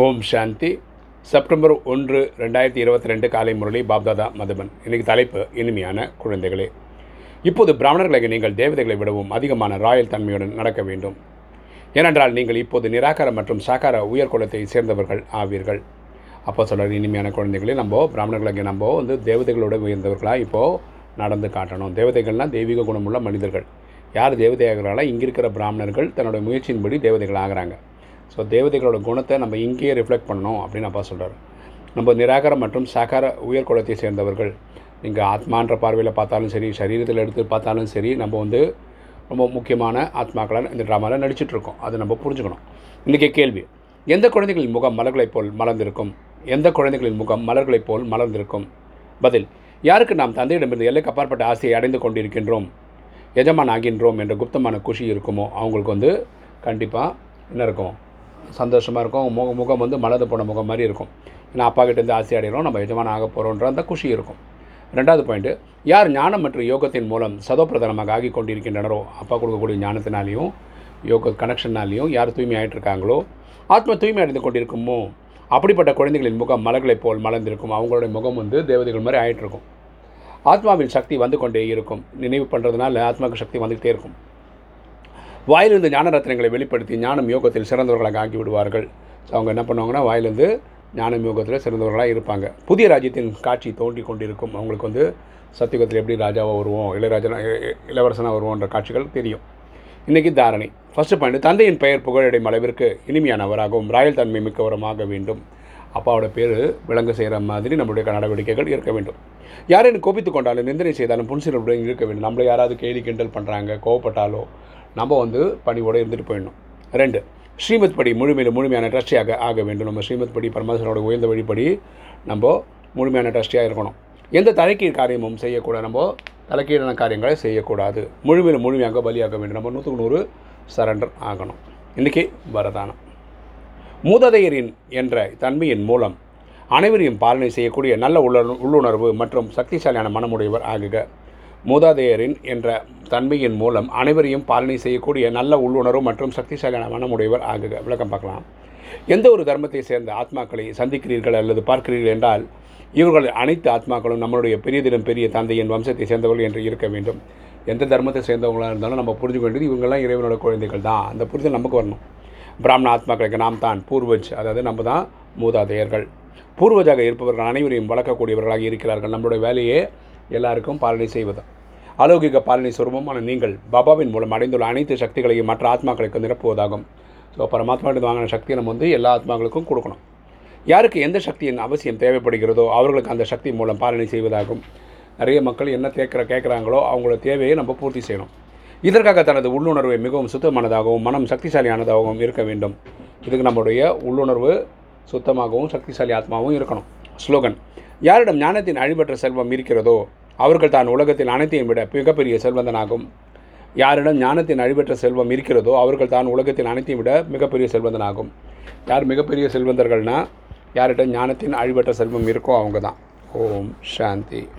ஓம் சாந்தி. September ஒன்று ரெண்டாயிரத்தி இருபத்தி ரெண்டு காலை முரளி பாப்தாதா மதுபன். இன்றைக்கு தலைப்பு இனிமையான குழந்தைகளே. இப்போது பிராமணர்களுக்கு நீங்கள் தேவதைகளை விடவும் அதிகமான ராயல் தன்மையுடன் நடக்க வேண்டும். ஏனென்றால் நீங்கள் இப்போது நிராகார மற்றும் சாகார உயர்குலத்தை சேர்ந்தவர்கள் ஆவீர்கள். அப்போ சொல்கிற இனிமையான குழந்தைகளே நம்ம பிராமணர்களுக்கு நம்ம வந்து தேவதைகளோட உயர்ந்தவர்களாக இப்போது நடந்து காட்டணும். தேவதைகள்னால் தெய்வீக குணமுள்ள மனிதர்கள். யார் தேவதையாகிறாங்களோ இங்கே இருக்கிற பிராமணர்கள் தன்னோட முயற்சியின்படி தேவதைகள் ஆகிறாங்க. ஸோ தேவதைகளோட குணத்தை நம்ம இங்கேயே ரிஃப்ளெக்ட் பண்ணணும் அப்படின்னு அப்பா சொல்கிறார் நம்ம நிராகரம் மற்றும் சாகார உயர்குலத்தை சேர்ந்தவர்கள் நீங்கள் ஆத்மான்ற பார்வையில் பார்த்தாலும் சரி சரீரத்தில் எடுத்து பார்த்தாலும் சரி நம்ம வந்து ரொம்ப முக்கியமான ஆத்மாக்களை இந்த ட்ராமாவில் நடிச்சிட்ருக்கோம் அதை நம்ம புரிஞ்சுக்கணும். இன்றைக்கி கேள்வி எந்த குழந்தைகளின் முகம் மலர்களைப் போல் மலர்ந்திருக்கும்? எந்த குழந்தைகளின் முகம் மலர்களைப் போல் மலர்ந்திருக்கும்? பதில் யாருக்கு நாம் தந்தையிடமிருந்து எல்லைக்கு அப்பாற்பட்ட ஆசையை அடைந்து கொண்டிருக்கின்றோம்? எஜமான் ஆகின்றோம் என்ற குப்தமான குஷி இருக்குமோ? அவங்களுக்கு வந்து கண்டிப்பாக என்ன இருக்கும்? சந்தோஷமாக இருக்கும். முக முகம் வந்து மலர்ந்து போன முகம் மாதிரி இருக்கும். ஏன்னா அப்பா கிட்டேருந்து ஆசை அடைகிறோம் நம்ம எஜமான ஆக போகிறோன்ற அந்த குஷி இருக்கும். ரெண்டாவது பாயிண்ட்டு யார் ஞானம் மற்றும் யோகத்தின் மூலம் சதோப்பிரதானமாக ஆகி கொண்டிருக்கின்றனரோ அப்பா கொடுக்கக்கூடிய ஞானத்தினாலேயும் யோக கனெக்ஷனாலேயும் யார் தூய்மை ஆகிட்டு இருக்காங்களோ ஆத்ம தூய்மை அடைந்து கொண்டிருக்குமோ அப்படிப்பட்ட குழந்தைகளின் முகம் மலர்களைப் போல் மலர்ந்திருக்கும். அவங்களுடைய முகம் வந்து தேவதைகள் மாதிரி ஆகிட்டு இருக்கும் ஆத்மாவின் சக்தி வந்து கொண்டே இருக்கும். நினைவு பண்ணுறதுனால ஆத்மாவுக்கு சக்தி வந்துக்கிட்டே இருக்கும். வாயிலிருந்து ஞான ரத்னங்களை வெளிப்படுத்தி ஞானம் யோகத்தில் சிறந்தவர்களாக ஆக்கி விடுவார்கள் ஸோ அவங்க என்ன பண்ணுவாங்கன்னா வாயிலிருந்து ஞானம் யோகத்தில் சிறந்தவர்களாக இருப்பாங்க. புதிய ராஜ்யத்தின் காட்சி தோன்றி கொண்டிருக்கும். அவங்களுக்கு வந்து சத்தியுகத்தில் எப்படி ராஜாவாக வருவோம் இளையராஜனா இளவரசனாக வருவோன்ற காட்சிகள் தெரியும். இன்றைக்கி தாரணை. ஃபஸ்ட்டு பாயிண்ட் தந்தையின் பெயர் புகழடையும் அளவிற்கு இனிமையானவராகவும் ராயல் தன்மை மிக்கவரமாக வேண்டும். அப்பாவோட பேர் விளங்க செய்கிற மாதிரி நம்மளுடைய நடவடிக்கைகள் இருக்க வேண்டும். யாரையும் கோபித்து கொண்டாலும் நிந்தனை செய்தாலும் புன்சிலுடன் இருக்க வேண்டும். நம்மளை யாராவது கேலி கிண்டல் பண்ணுறாங்க கோவப்பட்டாலோ நம்ம வந்து பணிவோடு இருந்துட்டு போயிடணும். ரெண்டு ஸ்ரீமத் படி முழுமையில் முழுமையான ட்ரஸ்டியாக ஆக வேண்டும். நம்ம ஸ்ரீமத் படி பரமேஸ்வரோட உயர்ந்த வழிப்படி நம்ம முழுமையான ட்ரஸ்டியாக இருக்கணும். எந்த தலைக்கீழ் காரியமும் செய்யக்கூடாது நம்ம தலைக்கீழான காரியங்களை செய்யக்கூடாது. முழுமையில் முழுமையாக பலியாக வேண்டும். நம்ம நூற்றுக்கு நூறு சரண்டர் ஆகணும். இன்றைக்கி வரதானம். மூததையரின் என்ற தன்மையின் மூலம் அனைவரையும் பாலனை செய்யக்கூடிய நல்ல உள்ள உள்ளுணர்வு மற்றும் சக்திசாலியான மனமுடையவர் ஆகுக. மூதாதையரின் என்ற தன்மையின் மூலம் அனைவரையும் பாலனை செய்யக்கூடிய நல்ல உள்ளுணர்வு மற்றும் சக்திசாலியான மனமுடையவர் ஆகுக. விளக்கம் பார்க்கலாம். எந்த ஒரு தர்மத்தை சேர்ந்த ஆத்மாக்களை சந்திக்கிறீர்கள் அல்லது பார்க்கிறீர்கள் என்றால் இவர்கள் அனைத்து ஆத்மாக்களும் நம்மளுடைய பெரியதிடம் பெரிய தந்தையின் வம்சத்தை சேர்ந்தவர்கள் என்று இருக்க வேண்டும். எந்த தர்மத்தை சேர்ந்தவங்களாக இருந்தாலும் நம்ம புரிஞ்சுக்க வேண்டியது இவங்கெல்லாம் இறைவனோட குழந்தைகள் தான். அந்த புரிதல் நமக்கு வரணும். பிராமண ஆத்மாக்களுக்கு நாம் தான் பூர்வஜ் அதாவது நம்ம தான் மூதாதையர்கள். பூர்வஜாக இருப்பவர்கள் அனைவரையும் வளர்க்கக்கூடியவர்களாக இருக்கிறார்கள். நம்மளுடைய வேலையே எல்லாருக்கும் பாலனை செய்வது அலௌகிக பாலனை சுரூபமான நீங்கள் பாபாவின் மூலம் அடைந்துள்ள அனைத்து சக்திகளையும் மற்ற ஆத்மாக்களுக்கு நிரப்புவதாகும். ஸோ பரமாத்மாவிட்டு வாங்கின சக்தியை நம்ம வந்து எல்லா ஆத்மாக்களுக்கும் கொடுக்கணும். யாருக்கு எந்த சக்தியின் அவசியம் தேவைப்படுகிறதோ அவர்களுக்கு அந்த சக்தி மூலம் பாலனை செய்வதாகும். நிறைய மக்கள் என்ன கேட்குற கேட்குறாங்களோ அவங்களோட தேவையை நம்ம பூர்த்தி செய்யணும். இதற்காக தனது உள்ளுணர்வை மிகவும் சுத்தமானதாகவும் மனம் சக்திசாலியானதாகவும் இருக்க வேண்டும். இதுக்கு நம்மளுடைய உள்ளுணர்வு சுத்தமாகவும் சக்திசாலி ஆத்மாவும் இருக்கணும். ஸ்லோகன் யாரிடம் ஞானத்தின் அழிபற்ற செல்வம் இருக்கிறதோ அவர்கள் தான் உலகத்தில் அனைத்தையும் விட மிகப்பெரிய செல்வந்தனாகும். யாரிடம் ஞானத்தின் அழிவற்ற செல்வம் இருக்கிறதோ அவர்கள் தான் உலகத்தின் அனைத்தையும் விட மிகப்பெரிய செல்வந்தனாகும். யார் மிகப்பெரிய செல்வந்தர்கள்னால் யாரிடம் ஞானத்தின் அழிவற்ற செல்வம் இருக்கோ அவங்க தான் ஓம் சாந்தி.